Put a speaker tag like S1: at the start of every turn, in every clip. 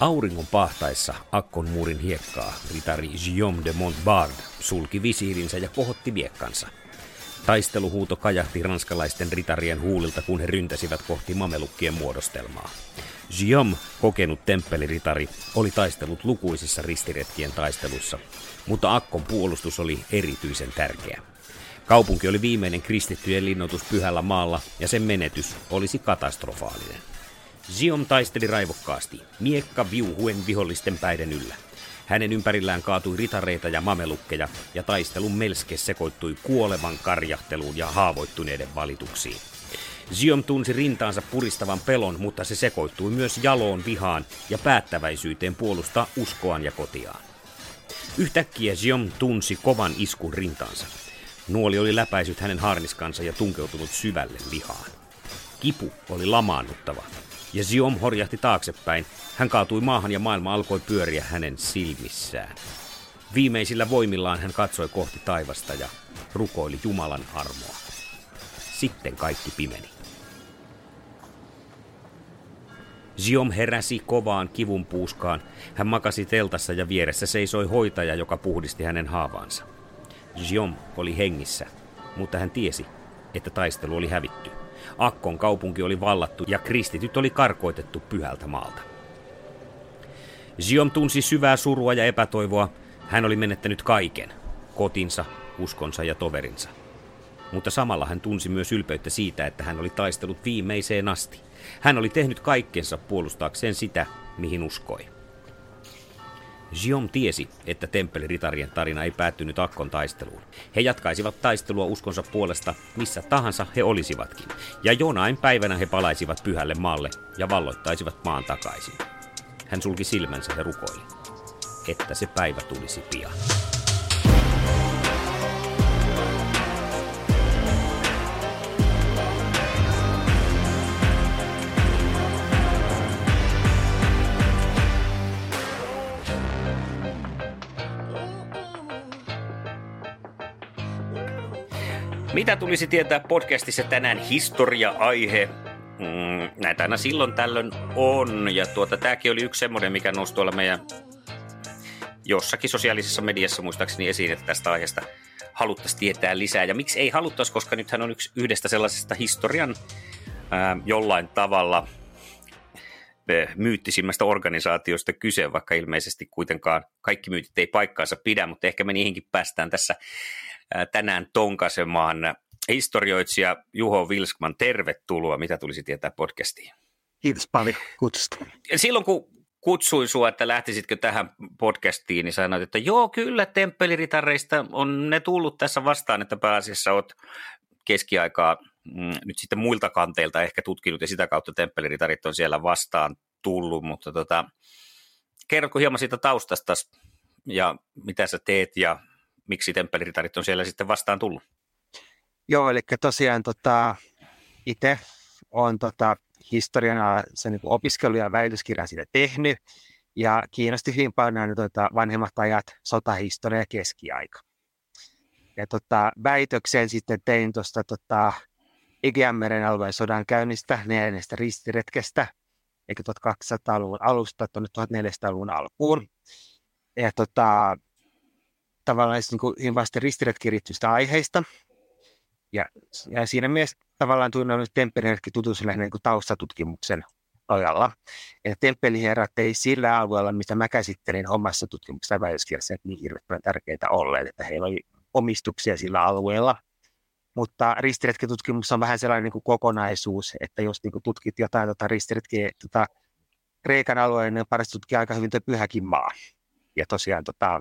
S1: Auringon pahtaessa Akkon muurin hiekkaa ritari Guillaume de Montbard sulki visiirinsä ja kohotti miekkansa. Taisteluhuuto kajahti ranskalaisten ritarien huulilta, kun he ryntäsivät kohti mamelukkien muodostelmaa. Guillaume, kokenut temppeliritari, oli taistellut lukuisissa ristiretkien taistelussa, mutta Akkon puolustus oli erityisen tärkeä. Kaupunki oli viimeinen kristittyjen linnoitus pyhällä maalla ja sen menetys olisi katastrofaalinen. Zion taisteli raivokkaasti, miekka viuhuen vihollisten päiden yllä. Hänen ympärillään kaatui ritareita ja mamelukkeja, ja taistelun melske sekoittui kuolevan karjahteluun ja haavoittuneiden valituksiin. Zion tunsi rintaansa puristavan pelon, mutta se sekoittui myös jaloon vihaan ja päättäväisyyteen puolustaa uskoaan ja kotiaan. Yhtäkkiä Zion tunsi kovan iskun rintaansa. Nuoli oli läpäisyt hänen harniskansa ja tunkeutunut syvälle lihaan. Kipu oli lamaannuttava, ja Ziom horjahti taaksepäin. Hän kaatui maahan ja maailma alkoi pyöriä hänen silmissään. Viimeisillä voimillaan hän katsoi kohti taivasta ja rukoili Jumalan armoa. Sitten kaikki pimeni. Ziom heräsi kovaan kivun puuskaan. Hän makasi teltassa ja vieressä seisoi hoitaja, joka puhdisti hänen haavaansa. Ziom oli hengissä, mutta hän tiesi, että taistelu oli hävitty. Akkon kaupunki oli vallattu ja kristityt oli karkoitettu pyhältä maalta. Ziom tunsi syvää surua ja epätoivoa. Hän oli menettänyt kaiken, kotinsa, uskonsa ja toverinsa. Mutta samalla hän tunsi myös ylpeyttä siitä, että hän oli taistellut viimeiseen asti. Hän oli tehnyt kaikkensa puolustaakseen sitä, mihin uskoi. Jiom tiesi, että temppeliritarien tarina ei päättynyt Akkon taisteluun. He jatkaisivat taistelua uskonsa puolesta missä tahansa he olisivatkin, ja jonain päivänä he palaisivat pyhälle maalle ja valloittaisivat maan takaisin. Hän sulki silmänsä ja rukoili, että se päivä tulisi pian. Mitä tulisi tietää podcastissa tänään historia-aihe? Mm, näitä aina silloin tällöin on, ja tuota, tämäkin oli yksi semmoinen, mikä nousi tuolla meidän jossakin sosiaalisessa mediassa muistaakseni esiin, että tästä aiheesta haluttaisiin tietää lisää. Ja miksi ei haluttaisi, koska nythän on yksi yhdestä sellaisesta historian ää, jollain tavalla myyttisimmästä organisaatiosta kyse, vaikka ilmeisesti kuitenkaan kaikki myytit ei paikkaansa pidä, mutta ehkä me niihinkin päästään tässä tänään tonkasemaan. Historioitsija Juho Vilskman, tervetuloa. Mitä tulisi tietää podcastiin?
S2: Kiitos paljon kutsusta.
S1: Silloin kun kutsuin sinua, että lähtisitkö tähän podcastiin, niin sanoit, että joo, kyllä temppeliritareista on ne tullut tässä vastaan, että pääasiassa olet keskiaikaa mm, nyt sitten muilta kanteilta ehkä tutkinut ja sitä kautta temppeliritarit on siellä vastaan tullut, mutta tota, kerrotko hieman siitä taustasta ja mitä sä teet ja miksi temppeliritarit on siellä sitten vastaan tullut?
S2: Joo, eli tosiaan tota, itse olen tota, historiana se niin opiskelu- ja väitöskirjan siitä tehnyt ja kiinnosti hyvin paljon tota, vanhemmat ajat, sotahistoria ja keskiaika. Ja tota, väitöksen sitten tein tuosta tota, Egeanmeren alueen sodan käynnistä, neljännestä ristiretkestä, eikä 1200-luvun alusta tuonne 1400-luvun alkuun. Ja tota, tavallaan niin kuin vasta ristiretkirittyistä aiheista. Ja, ja siinä mielessä tavallaan tunnen temppeliherkki tutusille niin taustatutkimuksen ojalla. Ja temppeliherrat ei sillä alueella, mitä mä käsittelin omassa tutkimuksessa väitöskirjassa, niin hirveän tärkeitä olleet, että heillä oli omistuksia sillä alueella. Mutta ristiretkitutkimus on vähän sellainen niin kuin kokonaisuus, että jos niin kuin tutkit jotain tota ristiretkiä tota, Kreikan alueen, niin parasti tutkia aika hyvin tuo pyhäkin maa. Ja tosiaan tota,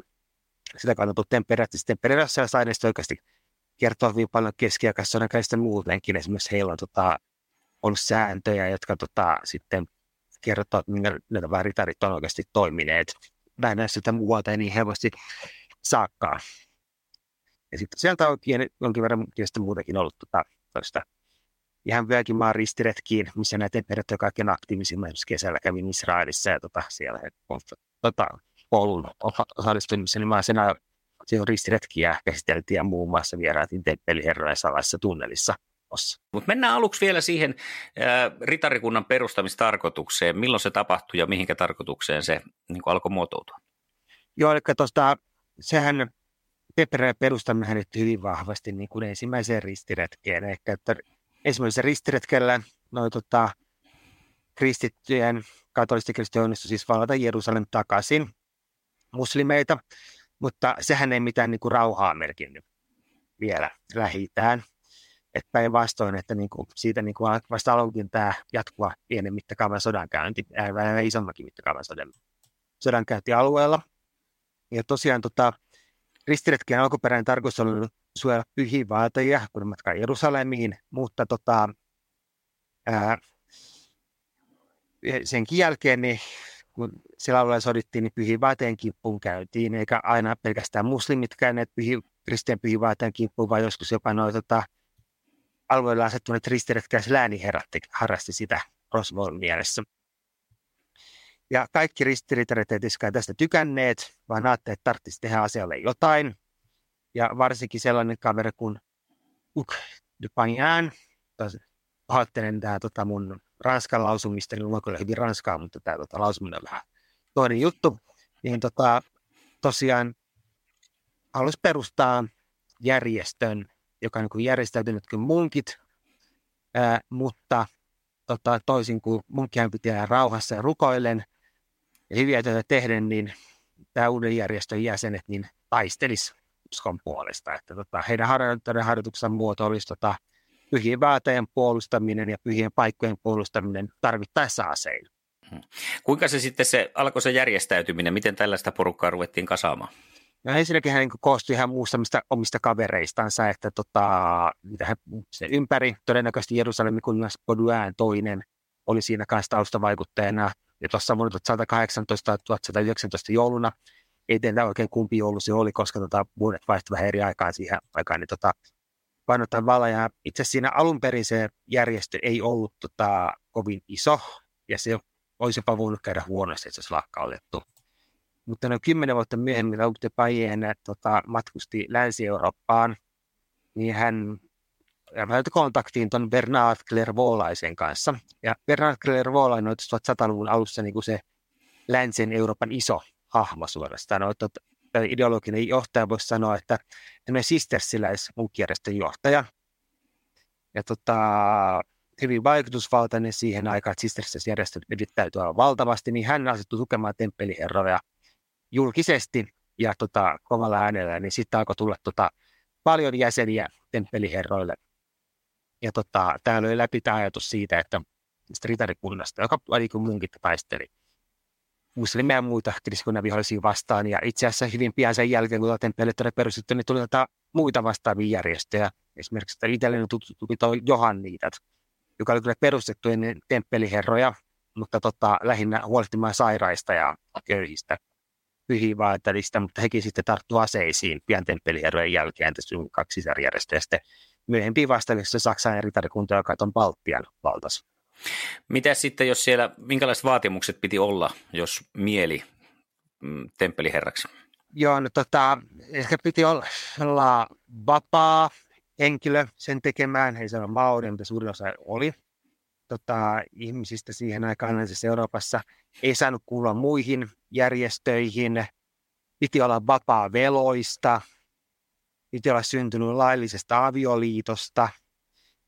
S2: sitä kannattaa temperattis temperatissa ja aineisto oikeasti kertoo hyvin paljon keskiaikaissodan käistä muutenkin. Esimerkiksi heillä on tota, ollut sääntöjä, jotka tota, sitten kertoo, että minkä nämä ritarit on oikeasti toimineet. Näin näissä sitä muualta ei niin helposti saakkaan. Ja sitten sieltä on jonkin verran tietysti muutenkin ollut tota, toista ihan vieläkin maan ristiretkiin, missä näitä temperat on kaikkein aktiivisimmat. kesällä kävin Israelissa ja tota, siellä on tota, koulun osallistumisen, niin mä sen on ristiretkiä käsiteltiin ja muun muassa vieraatiin temppeliherrojen salaisessa tunnelissa.
S1: Mutta mennään aluksi vielä siihen äh, ritarikunnan perustamistarkoitukseen. Milloin se tapahtui ja mihinkä tarkoitukseen se niin alkoi muotoutua?
S2: Joo, eli tuosta, sehän Peppereen perustaminen liittyy hyvin vahvasti niin kuin ensimmäiseen ristiretkeen. Eli että ensimmäisellä ristiretkellä noin tota, kristittyjen, katolisten kristittyjen onnistui siis valata Jerusalem takaisin muslimeita, mutta sehän ei mitään niin kuin rauhaa merkinnyt vielä lähitään. Että päinvastoin, että niin kuin siitä niin kuin vasta aloitin tämä jatkuva pienen mittakaavan sodankäynti, ää, isommakin mittakaavan sodan, sodankäynti alueella. Ja tosiaan tota, ristiretkien alkuperäinen tarkoitus oli suojella pyhiä vaatajia, kun matkaa Jerusalemiin, mutta tota, ää, senkin jälkeen niin kun alueella sodittiin, niin pyhiin vaateen kimppuun käytiin, eikä aina pelkästään muslimit käyneet pyhi, kristien pyhiin vaateen kimppuun, vaan joskus jopa noin tota, alueella asettuneet ristiretkäis lääniherrat harrasti sitä Roswell mielessä. Ja kaikki ristiritarit ei tästä tykänneet, vaan ajattelivat, että tarvitsisi tehdä asialle jotain. Ja varsinkin sellainen kaveri kuin Uk Pagnan, pahoittelen tämä tota mun ranskan lausumista, niin on kyllä hyvin ranskaa, mutta tämä tota, lausuminen on vähän toinen juttu. Niin tota, tosiaan halusi perustaa järjestön, joka on niin järjestäytynyt kuin munkit, ää, mutta tota, toisin kuin munkkihan pitää rauhassa ja rukoillen ja hyviä töitä tehden, niin tämä uuden järjestön jäsenet niin taistelis uskon puolesta. Että tota, heidän harjoituksen muoto olisi tota, pyhien vaateen puolustaminen ja pyhien paikkojen puolustaminen tarvittaessa aseilla. Hmm.
S1: Kuinka se sitten se, alkoi se järjestäytyminen, miten tällaista porukkaa ruvettiin kasaamaan?
S2: No ensinnäkin hän niin koostui ihan muusta omista kavereistansa, että tota, mitä hän, sen ympäri, todennäköisesti Jerusalemin kuningas Boduään toinen oli siinä kanssa taustavaikutteena. Ja tuossa vuonna 1118 1119 jouluna, ei tiedä oikein kumpi joulu se oli, koska tota, vuodet vaihtuivat vähän eri aikaan siihen aikaan, niin tota, painottaa vala. Ja itse siinä alun perin se järjestö ei ollut tota, kovin iso, ja se olisi jopa voinut käydä huonosti, että se olisi lakkautettu. Mutta noin kymmenen vuotta myöhemmin Laute Pajien tota, matkusti Länsi-Eurooppaan, niin hän hän kontaktiin tuon Bernard Clairvaulaisen kanssa. Ja Bernard Clairvaulainen on 1100-luvun alussa niin kuin se länsen Euroopan iso hahmo suorastaan. No, että ideologinen johtaja voisi sanoa, että tämmöinen sistersiläis munkkijärjestön johtaja. Ja tota, hyvin vaikutusvaltainen siihen aikaan, että sistersiläisjärjestön täytyy olla valtavasti, niin hän asettui tukemaan temppeliherroja julkisesti ja tota, kovalla äänellä, niin sitten alkoi tulla tota, paljon jäseniä temppeliherroille. Ja tota, täällä oli läpi tämä ajatus siitä, että ritärikunnasta, joka oli kuin munkit taisteli muslimeja ja muita kristikunnan vihollisia vastaan. Ja itse asiassa hyvin pian sen jälkeen, kun temppelit oli perustettu, niin tuli tätä muita vastaavia järjestöjä. Esimerkiksi itselleni tuttu Johanniitat, joka oli kyllä perustettu ennen temppeliherroja. mutta tota, lähinnä huolehtimaan sairaista ja köyhistä pyhiinvaeltajista, mutta hekin sitten tarttu aseisiin pian temppeliherrojen jälkeen tässä kaksi sisarjärjestöä. Sitten myöhempiin vastaavissa Saksan ritarikunta, joka on Baltian valtas.
S1: Mitä sitten, jos siellä, minkälaiset vaatimukset piti olla, jos mieli mm, temppeliherraksi?
S2: Joo, no tota, ehkä piti olla, olla vapaa henkilö sen tekemään, ei ole Maori, mutta suurin osa oli tota, ihmisistä siihen aikaan siis Euroopassa. Ei saanut kuulla muihin järjestöihin, piti olla vapaa veloista, piti olla syntynyt laillisesta avioliitosta.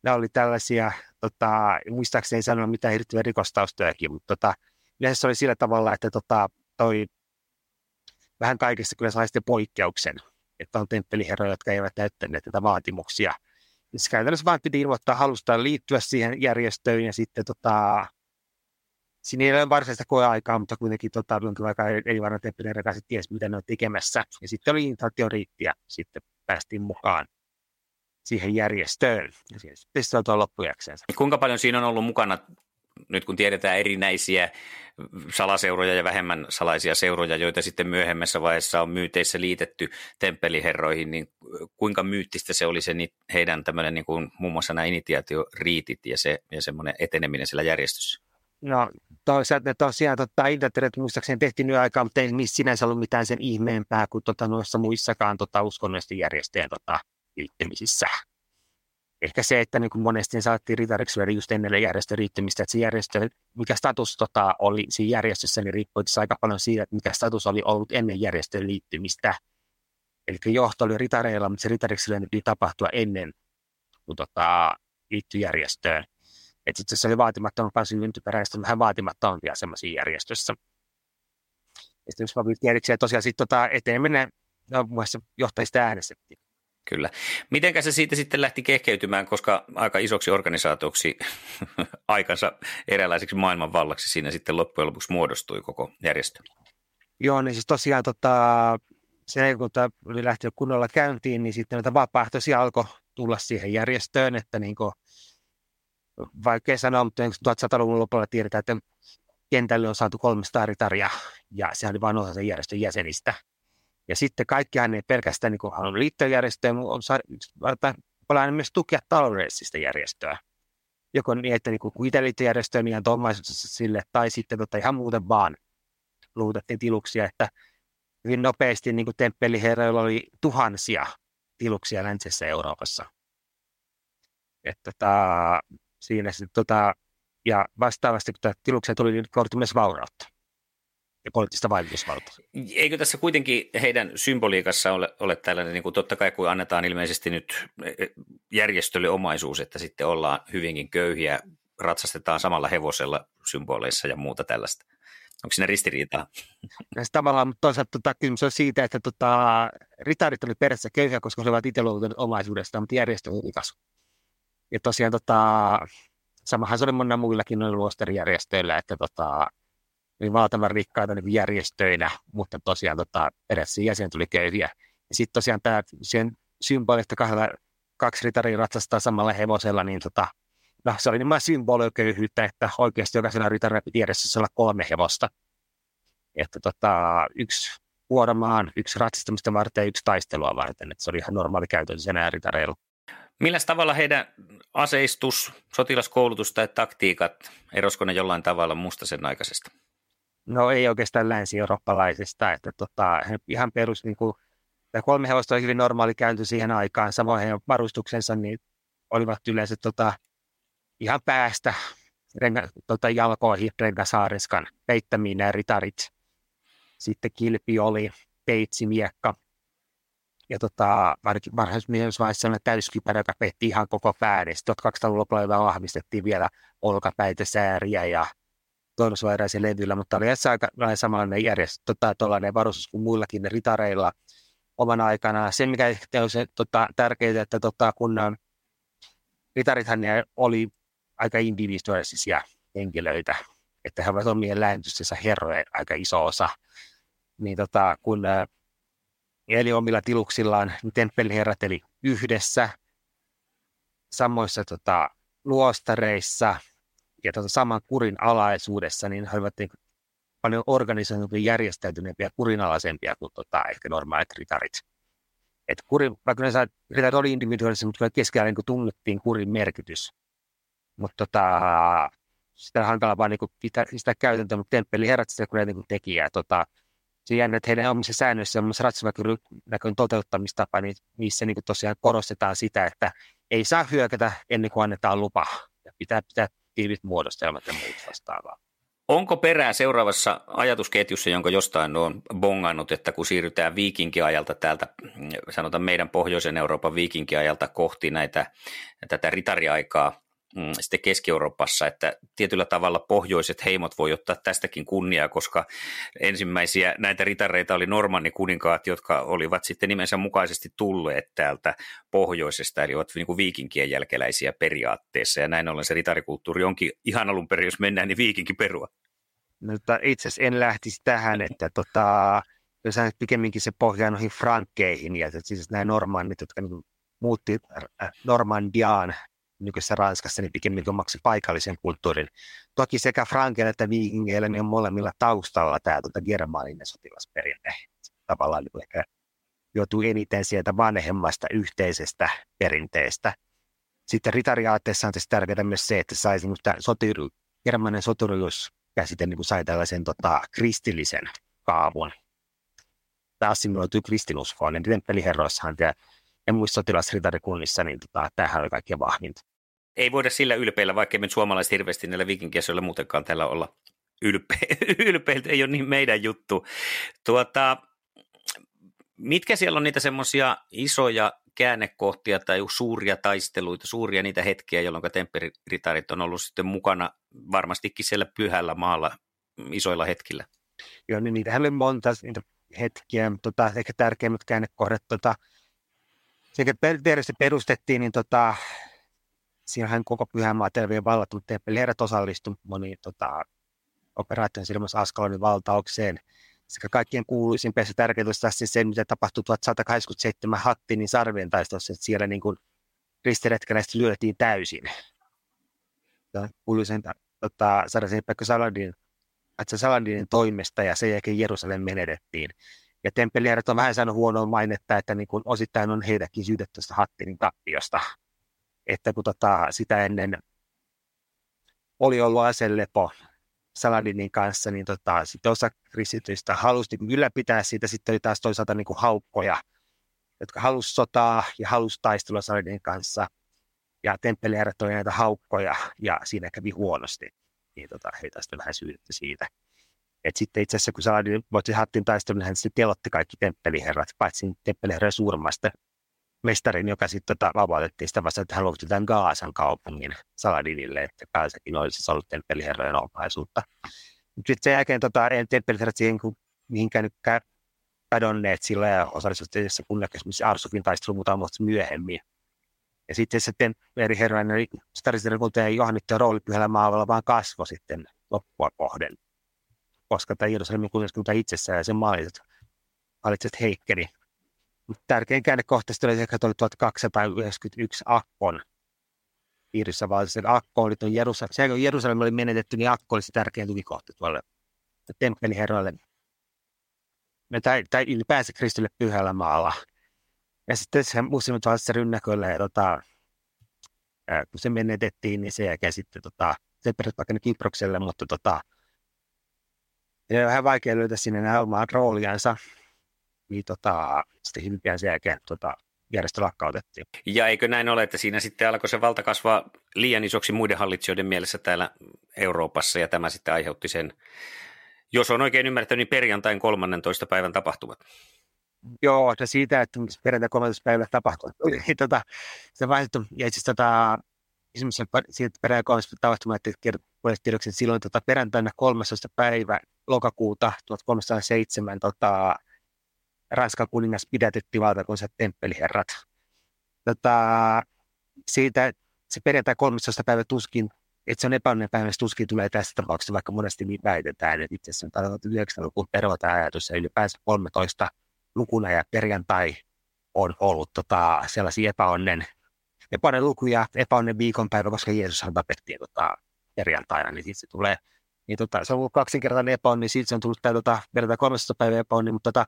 S2: Nämä oli tällaisia, tota, muistaakseni ei sanonut mitään hirveä rikostaustojakin, mutta tota, yleensä se oli sillä tavalla, että tota, toi vähän kaikessa kyllä sai sitten poikkeuksen, että on temppeliherroja, jotka eivät täyttäneet tätä vaatimuksia. Ja se käytännössä vain piti ilmoittaa halusta liittyä siihen järjestöön ja sitten tota, siinä ei ole varsinaista koeaikaa, mutta kuitenkin tota, jonkin aikaa ei, ei varmaan temppeliherroja sitten ties, mitä ne on tekemässä. Ja sitten oli inflaation riittiä, sitten päästiin mukaan siihen järjestöön. Ja sitten se on loppujakseensa.
S1: Kuinka paljon siinä on ollut mukana nyt kun tiedetään erinäisiä salaseuroja ja vähemmän salaisia seuroja, joita sitten myöhemmässä vaiheessa on myyteissä liitetty temppeliherroihin, niin kuinka myyttistä se oli se heidän tämmöinen niin kuin muun muassa nämä initiaatioriitit ja, se, ja semmoinen eteneminen sillä järjestössä?
S2: No toisaalta tosiaan tota, internet muistaakseni tehtiin nyt aikaa, mutta ei sinänsä ollut mitään sen ihmeempää kuin tota, noissa muissakaan tota, uskonnollisten järjestöjen tota, liittymisissä ehkä se, että niin monesti saatiin ritariksi just ennen järjestön riittymistä, että se järjestö, mikä status tota, oli siinä järjestössä, niin riippui aika paljon siitä, että mikä status oli ollut ennen järjestön liittymistä. Eli johto oli ritareilla, mutta se ritariksi piti tapahtua ennen kuin tota, liittyi järjestöön. Että itse asiassa oli vaatimattomampaa syntyperäistä, vähän vaatimattomampia semmoisia järjestössä. Ja sitten jos vaan erikseen tosiaan sitten tota, eteneminen, no, muassa johtajista äänestettiin.
S1: Kyllä. Mitenkä se siitä sitten lähti kehkeytymään, koska aika isoksi organisaatioksi aikansa eräänlaiseksi maailmanvallaksi siinä sitten loppujen lopuksi muodostui koko järjestö?
S2: Joo, niin siis tosiaan tota, se, kun tämä oli lähtenyt kunnolla käyntiin, niin sitten näitä vapaaehtoisia alkoi tulla siihen järjestöön, että niin kuin, vaikka sanoa, mutta 1100-luvun lopulla tiedetään, että kentälle on saatu 300 ritaria, ja se oli vain osa sen järjestön jäsenistä. Ja sitten kaikkihan ei pelkästään niin halunnut liittyä järjestöön, mutta on myös tukea taloudellista järjestöä. Joko niin, että niin kun itse liittyy järjestöön, niin sille, tai sitten tota, ihan muuten vaan luutettiin tiluksia, että hyvin nopeasti niin temppeliherroilla oli tuhansia tiluksia läntisessä Euroopassa. Että tota, siinä sitten, tota, ja vastaavasti kun tiluksia tuli, niin kortti myös vaurautta ja poliittista vaikutusvaltaa.
S1: Eikö tässä kuitenkin heidän symboliikassa ole, ole tällainen, niin kuin totta kai kun annetaan ilmeisesti nyt e, e, järjestölle omaisuus, että sitten ollaan hyvinkin köyhiä, ratsastetaan samalla hevosella symboleissa ja muuta tällaista. Onko siinä ristiriitaa?
S2: Ja tavallaan, mutta toisaalta tota, kysymys on siitä, että tota, ritarit oli perässä köyhiä, koska he ovat itse luovutuneet omaisuudesta, mutta järjestö oli rikas. Ja tosiaan tota, samahan se oli monilla muillakin noilla luosterijärjestöillä, että tota, niin valtavan rikkaita niin järjestöinä, mutta tosiaan tota, edes jäsen tuli köyhiä. Ja sitten tosiaan tämä sen symboli, että kahdella, kaksi ritaria ratsastaa samalla hevosella, niin tota, no, se oli nimenomaan symboliköyhyyttä, että oikeasti jokaisella ritarilla piti edessä olla kolme hevosta. Että tota, yksi vuoromaan, yksi ratsastamista varten ja yksi taistelua varten. Että se oli ihan normaali käytössä enää ritareilla.
S1: Millä tavalla heidän aseistus, sotilaskoulutus tai taktiikat, erosko ne jollain tavalla mustasen aikaisesta?
S2: No ei oikeastaan länsi-eurooppalaisista, että tota, ihan perus niin kuin, kolme hevosta oli hyvin normaali käyntö siihen aikaan, samoin heidän varustuksensa niin olivat yleensä tota, ihan päästä renga, tota, jalkoihin rengasaariskan peittämiin nämä ritarit. Sitten kilpi oli, peitsimiekka ja tota, varhaismiesvaiheessa sellainen täyskipärä, joka peitti ihan koko 1200-luvun lopulla vahvistettiin vielä olkapäitä, sääriä ja torsuairaisen levyllä, mutta oli aika samanlainen järjestö, tota, varustus kuin muillakin ritareilla oman aikana. Se, mikä on se tota, tärkeää, että tota, kun ritarithan ne oli aika individuaalisia henkilöitä, että he ovat omien lähentystensä herroja aika iso osa, niin tota, kun eli omilla tiluksillaan, niin temppeliherrat eli yhdessä samoissa tota, luostareissa – ja tuota saman kurin alaisuudessa, niin he olivat niin paljon organisoidumpia, järjestäytyneempiä, kurinalaisempia kuin tota, ehkä normaalit ritarit. Et kurin, vaikka ne ritarit oli individuaalisia, mutta keskellä niin tunnettiin kurin merkitys. Mutta tota, sitä on hankala vaan niin sitä, sitä käytäntöä, mutta temppeliherrat sitä kun niin teki. Ja tota, se jännä, että heidän omissa säännöissä on ratsaväkyn toteuttamistapa, niin niissä niin tosiaan korostetaan sitä, että ei saa hyökätä ennen kuin annetaan lupa. Ja pitää pitää tiivit muodostelmat ja muut vastaavaa.
S1: Onko perää seuraavassa ajatusketjussa, jonka jostain on bongannut, että kun siirrytään viikinkiajalta täältä, sanotaan meidän pohjoisen Euroopan viikinkiajalta kohti näitä, tätä ritariaikaa, Mm, sitten Keski-Euroopassa, että tietyllä tavalla pohjoiset heimot voi ottaa tästäkin kunniaa, koska ensimmäisiä näitä ritareita oli normannikuninkaat, jotka olivat sitten nimensä mukaisesti tulleet täältä pohjoisesta, eli ovat niin kuin viikinkien jälkeläisiä periaatteessa, ja näin ollen se ritarikulttuuri onkin ihan alun perin, jos mennään, niin viikinkiperua.
S2: No, itse asiassa en lähtisi tähän, että tota, jos pikemminkin se pohjaa noihin frankkeihin, ja siis nämä normannit, jotka niin muutti äh, Normandiaan nykyisessä Ranskassa, niin pikemminkin omaksi paikallisen kulttuurin. Toki sekä Frankeilla että Vikingeillä niin on molemmilla taustalla tämä tuota, germaaninen sotilasperinne. Tavallaan niin ehkä joutuu eniten sieltä vanhemmasta yhteisestä perinteestä. Sitten ritariaatteessa on tietysti tärkeää myös se, että sai sotiru, germaaninen sotiruus käsite niin sai tällaisen tota, kristillisen kaavun. Tämä assimiloitui kristinuskoon, niin temppeliherroissahan ja ja muissa sotilasritarikunnissa, niin tota, tämähän oli kaikkein vahvinta.
S1: Ei voida sillä ylpeillä, vaikka me suomalaiset hirveästi näillä vikinkiasoilla muutenkaan täällä olla ylpe- ylpeiltä, ei ole niin meidän juttu. Tuota, mitkä siellä on niitä semmoisia isoja käännekohtia tai suuria taisteluita, suuria niitä hetkiä, jolloin tempperitarit on ollut sitten mukana varmastikin siellä pyhällä maalla isoilla hetkillä?
S2: Joo, niin niitähän oli monta niitä hetkiä, mutta tota, ehkä tärkeimmät käännekohdat tota, sekä perinteisestä perustettiin, niin tota, siinähän koko Pyhänmaa terveen vallattu temppeliherrat osallistuivat moniin tota, operaatioon silmässä Askalonin valtaukseen. Sekä kaikkien kuuluisin ja tärkeää siis se, mitä tapahtui 1187 Hattinin sarvien taistelussa, että siellä niin kuin lyötiin täysin. Kuuluisen tota, Sarasin Pekka Saladin, Saladinin toimesta ja sen jälkeen Jerusalem menetettiin. Ja temppelijärjet on vähän saanut huonoa mainetta, että niin kuin osittain on heidätkin syytetty tuosta Hattinin tappiosta. Että kun tota, sitä ennen oli ollut aselepo Saladinin kanssa, niin tota, sitten osa kristityistä halusi niin ylläpitää siitä. Sitten oli taas toisaalta niin kuin haukkoja, jotka halusi sotaa ja halusi taistella Saladinin kanssa. Ja temppelijärjet oli näitä haukkoja ja siinä kävi huonosti. Niin tota, heitä sitten vähän syydetty siitä. Et sitten itse asiassa, kun Saladin voitti taistelun, hän sitten telotti kaikki temppeliherrat, paitsi temppeliherran suurmasta mestarin, joka sitten tota, vapautettiin sitä vasta, että hän luovutti tämän Gaasan kaupungin Saladinille, että Gaasakin olisi ollut temppeliherrojen omaisuutta. Mutta sitten sen jälkeen tota, ei temppeliherrat siihen mihinkään nyt kadonneet sillä ja osallistuivat tietysti kunniakysymys Arsufin taisteluun muutama myöhemmin. Ja sitten se temppeliherran, eli Starisen kulteen Johannitteen rooli pyhällä maavalla vaan kasvoi sitten loppua kohden koska tämä Jerusalemin kuningaskunta itsessään ja sen maalliset valitset heikkeni. Mutta tärkein käännekohta oli ehkä oli 1291 Akkon piirissä valtisen Akko oli tuon Jerusalem. Se, kun Jerusalem oli menetetty, niin Akko oli se tärkein tukikohta tuolle temppeliherroille. Tai, tai ylipäänsä kristille pyhällä maalla. Ja sitten se muslimit valtsi rynnäköllä ja tota, kun se menetettiin, niin se jälkeen sitten tota, se peräti Kyprokselle, mutta tota, ja vähän vaikea löytää sinne nämä omaa rooliansa. Niin tota, sitten hyvin pian sen jälkeen tota, järjestö lakkautettiin.
S1: Ja eikö näin ole, että siinä sitten alkoi se valta kasvaa liian isoksi muiden hallitsijoiden mielessä täällä Euroopassa, ja tämä sitten aiheutti sen, jos on oikein ymmärtänyt, niin perjantain 13. päivän tapahtumat.
S2: Joo, ja siitä, että perjantai 13. päivä tapahtui. Niin, tota, se vaihtui, ja itse tota, esimerkiksi siitä perjantai 13. tapahtumat, että tiedoksi, että silloin tota, perjantaina 13. päivä lokakuuta 1307 tota, Ranskan kuningas pidätettiin valtakunnassa temppeliherrat. Tota, siitä se perjantai 13. päivä tuskin, että se on epäonninen päivä, se tuskin tulee tässä tapauksessa, vaikka monesti niin väitetään, että itse asiassa on 9-luvun perota ajatus, ja ylipäänsä 13 lukuna ja perjantai on ollut tota, sellaisia epäonnen, epäonnen lukuja, epäonnen viikonpäivä, koska Jeesus tapettiin tota, perjantaina, niin sitten se tulee, niin tota, se on ollut kaksinkertainen epäonni, niin siitä se on tullut tämä tota, verran 300 päivää epäonni, mutta tota,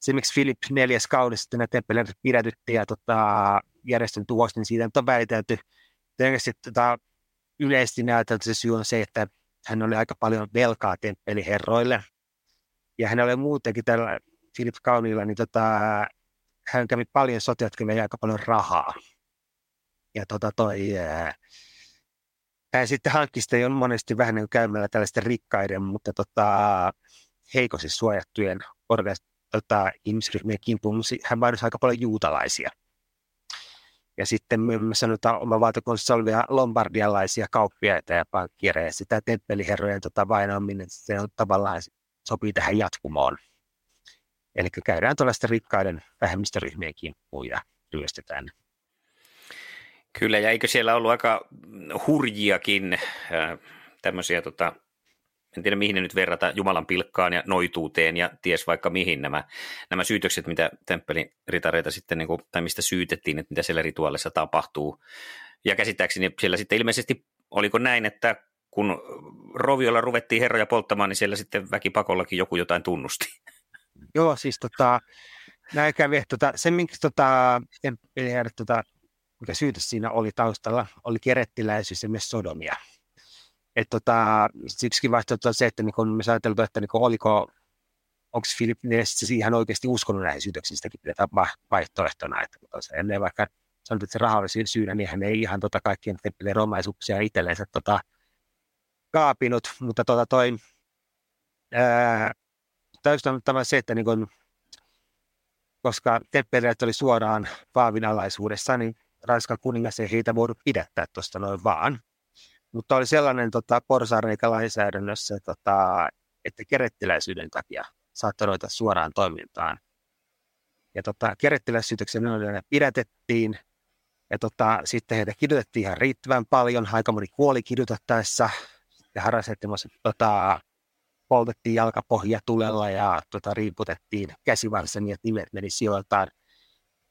S2: se miksi Philip neljäs kaudessa sitten näitä temppeleitä pidätytti ja tota, järjestön tuosta, niin siitä on väitelty. Tietysti tota, yleisesti näytelty se syy on se, että hän oli aika paljon velkaa temppeliherroille. Ja hän oli muutenkin tällä Philip Kaunilla, niin tota, hän kävi paljon sotia, jotka aika paljon rahaa. Ja tota toi, ää, hän sitten hankki sitä jo monesti vähän niin käymällä tällaisten rikkaiden, mutta tota, heikosti suojattujen tota, ihmisryhmien kimppuun. Hän vainosi aika paljon juutalaisia. Ja sitten me sanotaan oma valtakunnassa olevia lombardialaisia kauppiaita ja pankkireja. Ja sitä temppeliherrojen tota, vainoaminen, se on tavallaan sopii tähän jatkumoon. Eli käydään tuollaisten rikkaiden vähemmistöryhmien kimppuun ja ryöstetään.
S1: Kyllä, ja eikö siellä ollut aika hurjiakin tämmöisiä, tota, en tiedä mihin ne nyt verrata, Jumalan pilkkaan ja noituuteen ja ties vaikka mihin nämä, nämä syytökset, mitä temppelin ritareita sitten, niin kuin, tai mistä syytettiin, että mitä siellä rituaalissa tapahtuu. Ja käsittääkseni siellä sitten ilmeisesti, oliko näin, että kun roviolla ruvettiin herroja polttamaan, niin siellä sitten väkipakollakin joku jotain tunnusti.
S2: Joo, siis tota, näin kävi, tota, se minkä tota, tota, mikä syytös siinä oli taustalla, oli kerettiläisyys ja myös sodomia. Et tota, siksi vaihtoehto on se, että niin me ajateltu, että niin oliko, onko Philip Ness ihan oikeasti uskonut näihin syytöksiin, sitäkin pidetään vaihtoehtona. Että se ennen vaikka sanottu, että se raha oli syynä, niin hän ei ihan tota kaikkien temppelien romaisuuksia itsellensä tota, kaapinut, mutta tota toi, täysin on se, että niin kun, koska temppeleet oli suoraan Paavin alaisuudessa, niin Ranskan kuningas ei heitä voinut pidättää tuosta noin vaan. Mutta oli sellainen tota, porsareikä lainsäädännössä, tota, että kerettiläisyyden takia saattoi ruveta suoraan toimintaan. Ja tota, kerettiläissyytöksiä ne pidätettiin, ja tota, sitten heitä kidutettiin ihan riittävän paljon. Aika moni kuoli kidutettaessa. Ja harrasettimassa tota, poltettiin jalkapohja tulella ja tota, riiputettiin käsivarsen niin, että nimet meni sijoiltaan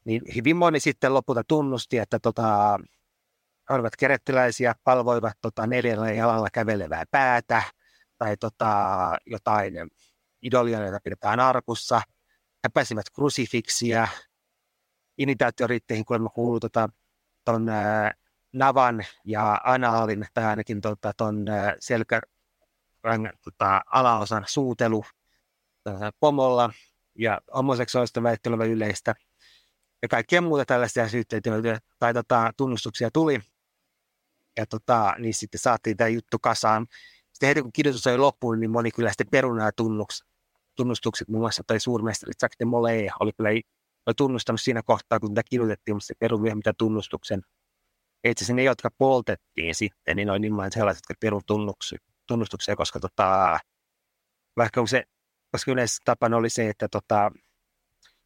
S2: niin hyvin moni sitten lopulta tunnusti, että tota, olivat kerettiläisiä, palvoivat tota, neljällä jalalla kävelevää päätä tai tota, jotain idolia, joita pidetään arkussa. He pääsivät krusifiksia. Initaatioriitteihin kuulemma kuuluu tota, ton, ä, navan ja anaalin, tai ainakin tota, ton selkärangän tota, alaosan suutelu tota, pomolla, ja homoseksuaalista väittelyä yleistä – ja kaikkea muuta tällaisia syytteitä tai tota, tunnustuksia tuli. Ja tota, niin sitten saatiin tämä juttu kasaan. Sitten heti kun kirjoitus oli loppuun, niin moni kyllä sitten perunaa tunnuks, tunnustukset, muun muassa toi suurmestari Jacques de Molay oli kyllä oli tunnustanut siinä kohtaa, kun tätä kirjoitettiin, mutta se perui mitä tunnustuksen. Itse asiassa ne, jotka poltettiin sitten, niin oli nimenomaan sellaiset, jotka peru tunnustuksia, koska tota, vaikka se, koska yleensä tapana oli se, että tota,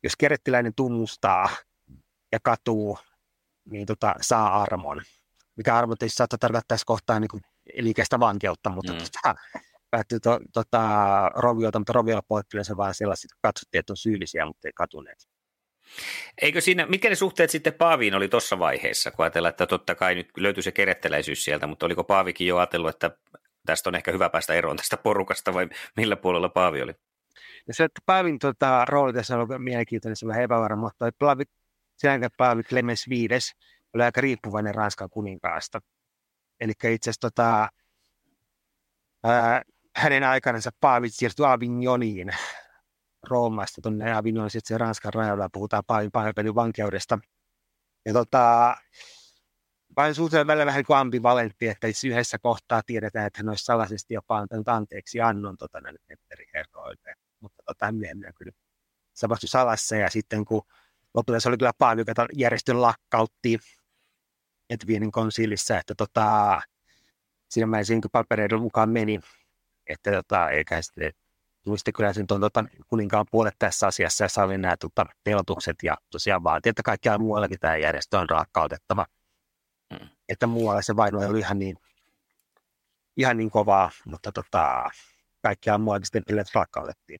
S2: jos kerettiläinen tunnustaa ja katuu, niin tota, saa armon. Mikä armo tietysti saattaa tarkoittaa tässä kohtaa niin kuin liikeistä vankeutta, mutta mm. tota, päättyy to, tota, roviolta, mutta roviolla poikkeuksella se vaan sellaiset, katsottiin, että on syyllisiä, mutta ei katuneet.
S1: Eikö siinä, mitkä ne suhteet sitten Paaviin oli tuossa vaiheessa, kun ajatellaan, että totta kai nyt löytyy se keretteläisyys sieltä, mutta oliko Paavikin jo ajatellut, että tästä on ehkä hyvä päästä eroon tästä porukasta vai millä puolella Paavi oli?
S2: Ja se, että Paavin tota, rooli tässä on ollut mielenkiintoinen, se on vähän epävarma, mutta Paavi, sinänsä Paavi Clemens V oli aika riippuvainen Ranskan kuninkaasta. Eli itse asiassa tota, ää, hänen aikanansa Paavit siirtyi Avignoniin Roomasta tuonne Avignon, sitten Ranskan rajalla puhutaan Paavin pahoinpelin vankeudesta. Ja tota, vain suhteen välillä vähän kuin ambivalentti, että yhdessä kohtaa tiedetään, että hän olisi salaisesti jopa antanut anteeksi annon tota, näille herroille mutta tota, myöhemmin kyllä se tapahtui salassa ja sitten kun lopulta se oli kyllä paljon, joka järjestön lakkautti Edwinin konsilissa, että tota, siinä mä ensin papereiden mukaan meni, että tota, eikä sitten sitten kyllä sen tuon tota, kuninkaan puolet tässä asiassa ja sai nämä tota, pelotukset ja tosiaan vaatii, että kaikkiaan muuallakin tämä järjestö on rakkautettava. Mm. Että muualla se vaino ei ollut ihan niin, ihan niin kovaa, mutta tota, kaikkiaan muuallakin sitten rakkautettiin.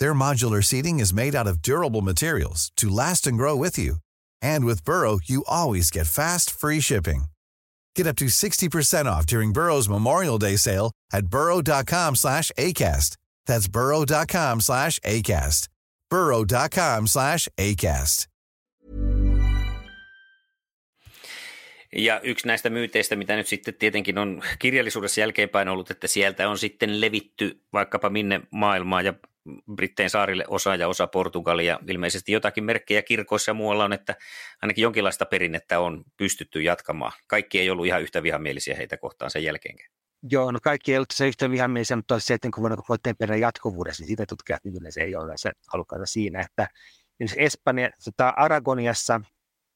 S3: Their modular seating is made out of durable materials to last and grow with you. And with Burrow, you always get fast, free shipping. Get up to 60% off during Burrow's Memorial Day sale at burrow.com slash ACAST. That's burrow.com slash ACAST. burrow.com slash ACAST.
S1: Ja yksi näistä myyteistä, mitä nyt sitten tietenkin on kirjallisuudessa jälkeenpäin ollut, että sieltä on sitten levitty vaikkapa minne maailmaan ja Brittein saarille osa ja osa Portugalia. Ilmeisesti jotakin merkkejä kirkoissa ja muualla on, että ainakin jonkinlaista perinnettä on pystytty jatkamaan. Kaikki ei ollut ihan yhtä vihamielisiä heitä kohtaan sen jälkeenkin.
S2: Joo, no kaikki ei ollut se yhtä vihamielisiä, mutta se, että kun voidaan perään jatkuvuudessa, niin sitä tutkijat se ei ole se halukkaita siinä, että Espanja, tota Aragoniassa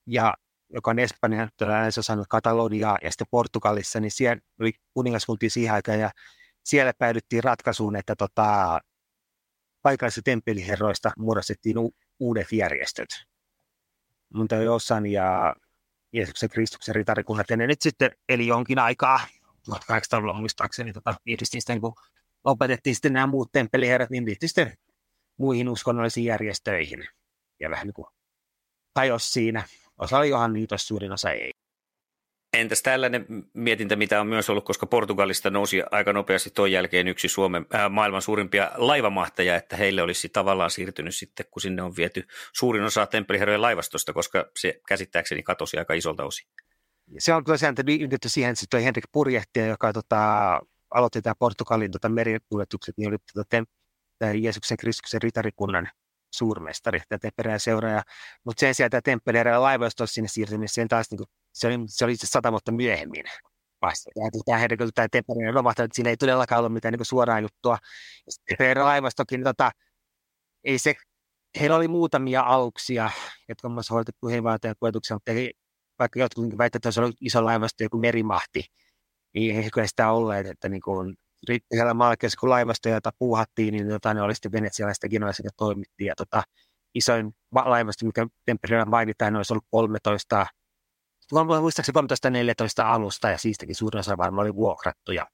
S2: ja joka on Espanja, se on sanonut Kataloniaa ja sitten Portugalissa, niin siellä oli kuningaskuntia siihen aikaan ja siellä päädyttiin ratkaisuun, että tota, paikallisista temppeliherroista muodostettiin u- uudet järjestöt. Mutta jossain ja Jeesuksen Kristuksen ritarikunnat, ja ne nyt sitten eli jonkin aikaa, 1800-luvulla muistaakseni, tota, sitten, kun lopetettiin sitten nämä muut temppeliherrat, niin liittyi sitten muihin uskonnollisiin järjestöihin. Ja vähän niin kuin hajosi siinä. Osa oli johan liitos, suurin osa ei.
S1: Entäs tällainen mietintä, mitä on myös ollut, koska Portugalista nousi aika nopeasti tuon jälkeen yksi Suomen äh, maailman suurimpia laivamahtajia, että heille olisi tavallaan siirtynyt sitten, kun sinne on viety suurin osa temppeliherrojen laivastosta, koska se käsittääkseni katosi aika isolta osin.
S2: Se on tosiaan yhdetty siihen, että toi Henrik Purjehtija, joka tota, aloitti tämä Portugalin tota, merikuljetukset, niin oli tota, Jeesuksen Kristuksen ritarikunnan suurmestari, tätä perään seuraaja. Mutta sen sijaan tämä temppeliherrojen laivasto sinne siirtyminen, niin sen taas niin kuin se oli, se oli sata vuotta myöhemmin vasta. Ja tämä heidän kyllä tämä Temperinen romahtanut, että siinä ei todellakaan ollut mitään niin suoraa juttua. Temperinen laivastokin, niin tota, ei se, heillä oli muutamia aluksia, jotka on myös hoitettu heivaateen kuljetuksia, mutta ei, vaikka jotkut väittävät, että se oli iso laivasto, joku merimahti, niin ei kyllä sitä olleet, että niin kuin, siellä maalkeessa, kun jota puuhattiin, niin tota, ne oli sitten venetsialaista genoissa ja toimittiin. Ja tota, isoin laivasto, mikä Temperillä mainitaan, olisi ollut 13 muistaakseni 13-14 alusta ja siistäkin suurin osa varmaan oli vuokrattuja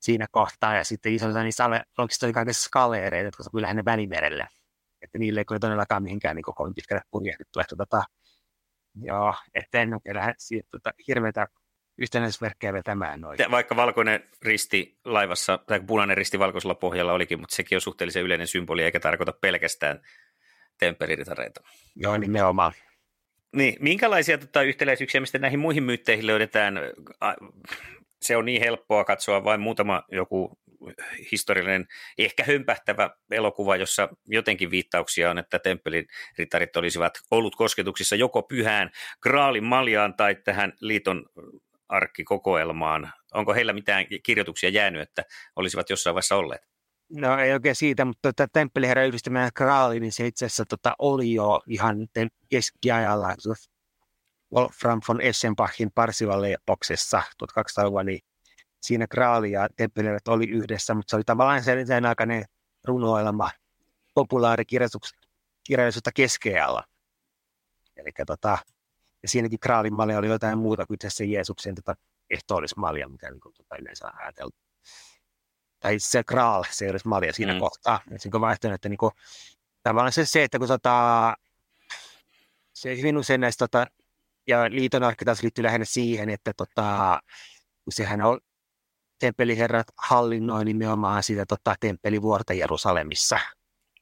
S2: siinä kohtaa. Ja sitten iso osa niistä aluksista oli kaikissa skaleereita, jotka sopivat lähinnä välimerelle. Että niille ei ole todellakaan mihinkään niin kovin pitkälle purjehdittu. Että tota, joo, että en ole lähde siitä tota, hirveätä yhtenäisverkkejä vetämään noin.
S1: Vaikka valkoinen risti laivassa, tai punainen risti valkoisella pohjalla olikin, mutta sekin on suhteellisen yleinen symboli, eikä tarkoita pelkästään temppeliritareita.
S2: Joo, nimenomaan.
S1: Niin, minkälaisia tota, yhtäläisyyksiä mistä näihin muihin myytteihin löydetään? Se on niin helppoa katsoa vain muutama joku historiallinen, ehkä hömpähtävä elokuva, jossa jotenkin viittauksia on, että temppelin rittarit olisivat ollut kosketuksissa joko pyhään Graalin maljaan tai tähän liiton arkkikokoelmaan. Onko heillä mitään kirjoituksia jäänyt, että olisivat jossain vaiheessa olleet?
S2: No ei oikein siitä, mutta tämä temppeliherran yhdistyminen Graali, niin se itse asiassa tota, oli jo ihan keskiajalla Wolfram von Eschenbachin Parsivalle-boksessa 1200-luvulla, niin siinä Graali ja temppeliherrat oli yhdessä, mutta se oli tavallaan sen, aikainen runoilma populaarikirjallisuutta keskeajalla. Eli tota, ja siinäkin Graalin malja oli jotain muuta kuin asiassa Jeesuksen tota, ehtoollismalja, mikä niin kuin, tota, yleensä on ajateltu tai se Graal, se ei olisi malja siinä mm. kohtaa. Se on vaihtoehto, että niinku, tavallaan se, se, että kun tota, se hyvin usein näistä, tota, ja liiton taas liittyy lähinnä siihen, että tota, kun sehän on temppeliherrat hallinnoi nimenomaan sitä tota, temppelivuorta Jerusalemissa.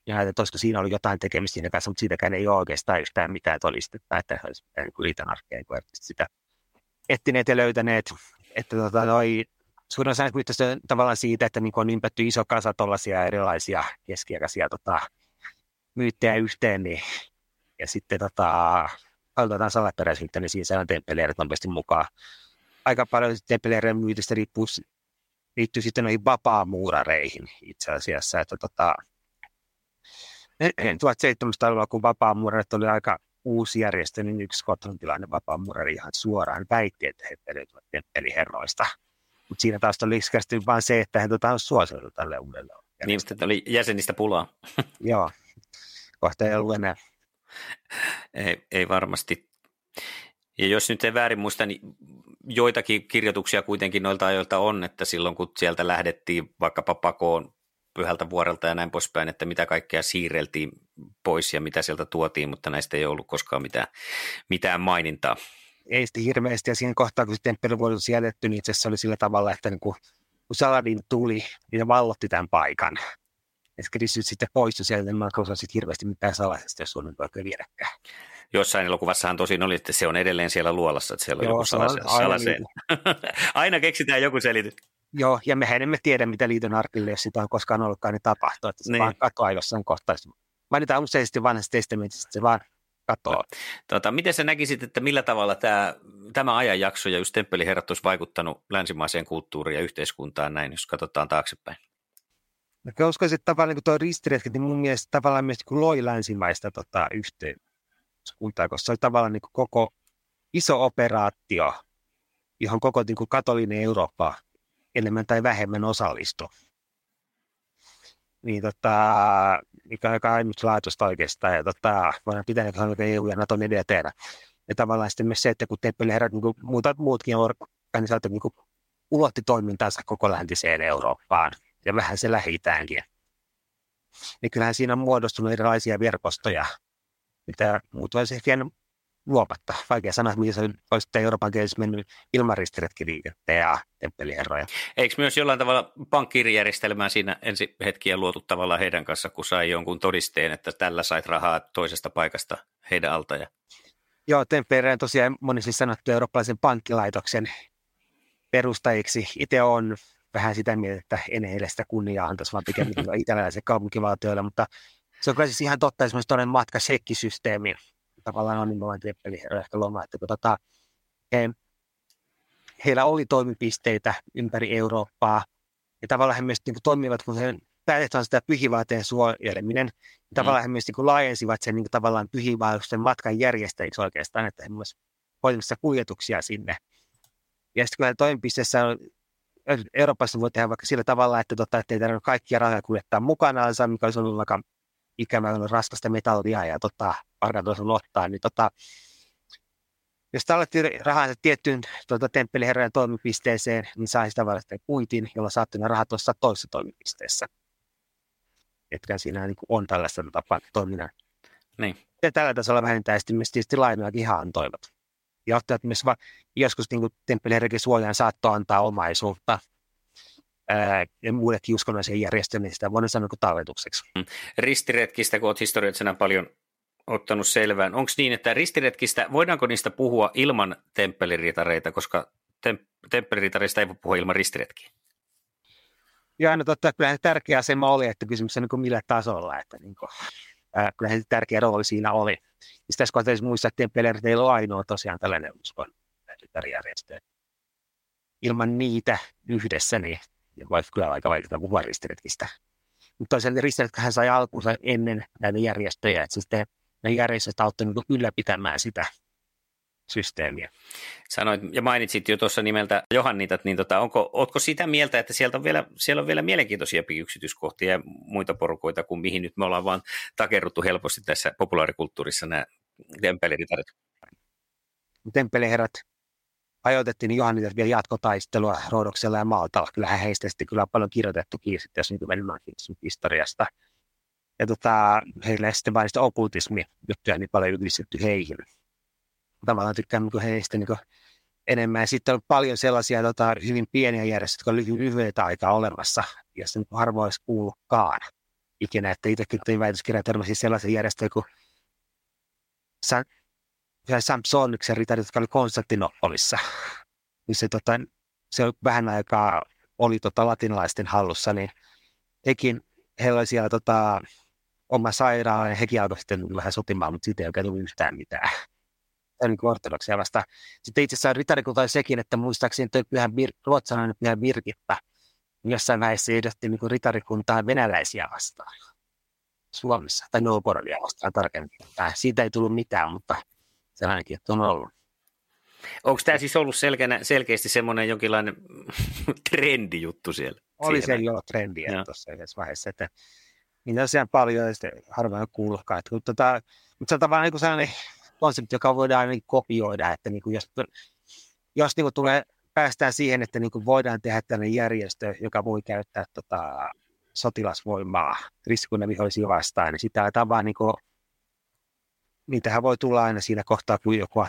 S2: Ja että olisiko siinä ollut jotain tekemistä siinä kanssa, mutta siitäkään ei ole oikeastaan yhtään mitään todistetta, että olisi liiton arkea niin sitä etsineet ja löytäneet. Että tota, noi, suurin osa näistä tavallaan siitä, että niin on ympätty iso kasa tuollaisia erilaisia keskiaikaisia tota, myyttejä yhteen, niin, ja sitten tota, aloitetaan salaperäisyyttä, niin siinä saadaan temppeleerit nopeasti mukaan. Aika paljon temppeleerien myytistä riippuu, liittyy sitten noihin vapaamuurareihin itse asiassa, että tota, 1700-luvulla, kun vapaamuurarit oli aika uusi järjestö, niin yksi skotlantilainen vapaamuurari ihan suoraan väitti, että he temppeliherroista. Mutta siinä taas oli iskästi vain se, että he tota, on suositeltu tälle uudelle.
S1: Niin, että oli jäsenistä pulaa.
S2: Joo, kohta ei ollut enää.
S1: Ei, ei varmasti. Ja jos nyt ei väärin muista, niin joitakin kirjoituksia kuitenkin noilta ajoilta on, että silloin kun sieltä lähdettiin vaikkapa pakoon pyhältä vuorelta ja näin poispäin, että mitä kaikkea siirreltiin pois ja mitä sieltä tuotiin, mutta näistä ei ollut koskaan mitään, mitään mainintaa.
S2: Ei sitten hirveästi, ja siinä kohtaa, kun se temppeli oli jätetty, niin itse asiassa oli sillä tavalla, että niin kun, kun Saladin tuli, niin se vallotti tämän paikan. Ja Kristus sitten poistui sieltä, niin mä en sitten hirveästi mitään salaisesta, jos Suomen voi viedäkään.
S1: Jossain elokuvassahan tosin oli, että se on edelleen siellä luolassa, että siellä on Joo, joku salase- aina, salaseen. aina keksitään joku selitys.
S2: Joo, ja mehän emme tiedä, mitä liiton arkille, jos sitä on koskaan ollutkaan, niin tapahtuu. Että se niin. vaan katoaa jossain kohtaa. Mainitaan useasti vanhassa testamentissa, että se vaan katoaa.
S1: Tota, miten sä näkisit, että millä tavalla tämä, tämä ajanjakso ja just temppeliherrat olisi vaikuttanut länsimaiseen kulttuuriin ja yhteiskuntaan näin, jos katsotaan taaksepäin?
S2: No, uskoisin, että tavallaan niin tuo ristiriitki, niin mun mielestä tavallaan myös niin loi länsimaista tota, yhteiskuntaa, koska se oli tavallaan niin koko iso operaatio, johon koko niin kuin katolinen Eurooppa enemmän tai vähemmän osallistu. Niin tota, mikä on aika ainutlaatuista oikeastaan. Ja tota, voidaan pitää EU ja Naton tehdä. Ja tavallaan sitten myös se, että kun temppeliherrat, niin kuin muuta, muutkin organisaatiot niin ulotti toimintansa koko läntiseen Eurooppaan ja vähän se lähi Niin kyllähän siinä on muodostunut erilaisia verkostoja, mitä muut voisi ehkä luopatta. Vaikea sanoa, se olisi Euroopan kielessä mennyt ilman ristiretkiliikettä ja temppeliherroja.
S1: Eikö myös jollain tavalla pankkiirijärjestelmää siinä ensi hetkiä luotu tavallaan heidän kanssa, kun sai jonkun todisteen, että tällä sait rahaa toisesta paikasta heidän alta? Ja...
S2: Joo, temppeliherroja tosiaan monesti sanottu eurooppalaisen pankkilaitoksen perustajiksi. Itse on vähän sitä mieltä, että en heille sitä kunniaa antaisi, vaan pikemminkin italialaisille kaupunkivaltioille, mutta se on kyllä siis ihan totta esimerkiksi toinen matka sekkisysteemiin tavallaan on nimenomaan Teppeli ehkä loma, että kun tota, he, heillä oli toimipisteitä ympäri Eurooppaa, ja tavallaan he myös niin kuin, toimivat, kun he päätetään sitä pyhivaateen suojeleminen, niin mm. tavallaan he myös niin kuin, laajensivat sen niin kuin, tavallaan pyhivaelluksen matkan järjestäjiksi oikeastaan, että he myös hoitamassa kuljetuksia sinne. Ja sitten kun toimipisteessä on Euroopassa voi tehdä vaikka sillä tavalla, että, tota, että ei tarvitse kaikkia rahoja kuljettaa mukanaan, mikä olisi ollut aika ikävä raskasta metallia ja tota, parhaillaan ottaa, niin tota, jos talletti rahansa tiettyyn tuota, temppeliherrojen toimipisteeseen, niin sai sitä varten kuitin, jolla saatte ne rahat tuossa toisessa toimipisteessä. Etkä siinä niin on tällaista tapaa toiminnan.
S1: Niin.
S2: Ja tällä tasolla vähintään sitten myös tietysti lainojakin ihan antoivat. Ja ottajat myös va- joskus niin temppeliherrojen suojaan saattoi antaa omaisuutta ää, ja muillekin uskonnollisen järjestöille, niin sitä voidaan sanoa kuin talletukseksi. Mm.
S1: Ristiretkistä, kun olet historiallisena paljon ottanut selvään. Onko niin, että ristiretkistä, voidaanko niistä puhua ilman temppeliritareita, koska tem- temppeliritareista ei voi puhua ilman ristiretkiä?
S2: Joo, no totta, kyllä tärkeä asema oli, että kysymys on niin millä tasolla, että niin kuin, ää, kyllä se tärkeä rooli siinä oli. Ja tässä kohtaa muistaa, että temppelirit ei ole ainoa tosiaan tällainen uskon järjestö. Ilman niitä yhdessä, niin voisi kyllä aika vaikeaa puhua ristiretkistä. Mutta toisaalta ristiretkähän sai alkuunsa ennen näitä järjestöjä, että sitten ne järjestöt auttavat niin ylläpitämään sitä systeemiä.
S1: Sanoit ja mainitsit jo tuossa nimeltä Johannitat, niin tota, onko, ootko sitä mieltä, että sieltä on vielä, siellä on vielä mielenkiintoisia yksityiskohtia ja muita porukoita kuin mihin nyt me ollaan vaan takerruttu helposti tässä populaarikulttuurissa nämä temppeliritarit?
S2: Temppeliherrat ajoitettiin niin Johannitat vielä jatkotaistelua Roodoksella ja Maltalla. Kyllähän heistä sitten kyllä on paljon kirjoitettukin sitten, jos niin historiasta – ja tota, heille sitten vain sitä okultismi-juttuja niin paljon ylistetty heihin. Tavallaan tykkään niin heistä niin enemmän. Ja sitten on paljon sellaisia tota, hyvin pieniä järjestöjä, jotka on lyhy- lyhyitä aikaa olemassa, ja se niin harvoin olisi kuullutkaan ikinä. Että itsekin tein väitöskirjan törmäsin sellaisen järjestöjä kuin San, Samsoniksen ritarit, jotka oli Konstantinopolissa. Niin se, tota, se oli vähän aikaa oli tota latinalaisten hallussa, niin hekin, heillä oli siellä tota, oma sairaala ja hekin alkoi sitten vähän sotimaan, mutta siitä ei oikein tullut yhtään mitään. On niin ortodoksia vasta. Sitten itse asiassa ritarikunta oli sekin, että muistaakseni toi pyhän bir- ruotsalainen pyhä Birgitta jossain vaiheessa ehdotti niin ritarikuntaa venäläisiä vastaan. Suomessa, tai Novgorodia vastaan tarkemmin. Siitä ei tullut mitään, mutta sellainenkin, että on ollut.
S1: Onko tämä siis ollut selkeänä, selkeästi semmoinen jonkinlainen trendijuttu siellä?
S2: Oli se jo trendiä tuossa yhdessä vaiheessa, että niin tosiaan paljon ja sitten harvoin kuullutkaan. Että, mutta, tota, mutta se on tavallaan niin sellainen konsepti, joka voidaan niin kopioida, että niin kuin jos, jos niin kuin tulee, päästään siihen, että niin kuin voidaan tehdä tällainen järjestö, joka voi käyttää tota, sotilasvoimaa riskikunnan vihollisia vastaan, niin sitä aletaan vaan niin kuin, niitähän voi tulla aina siinä kohtaa, kun joku on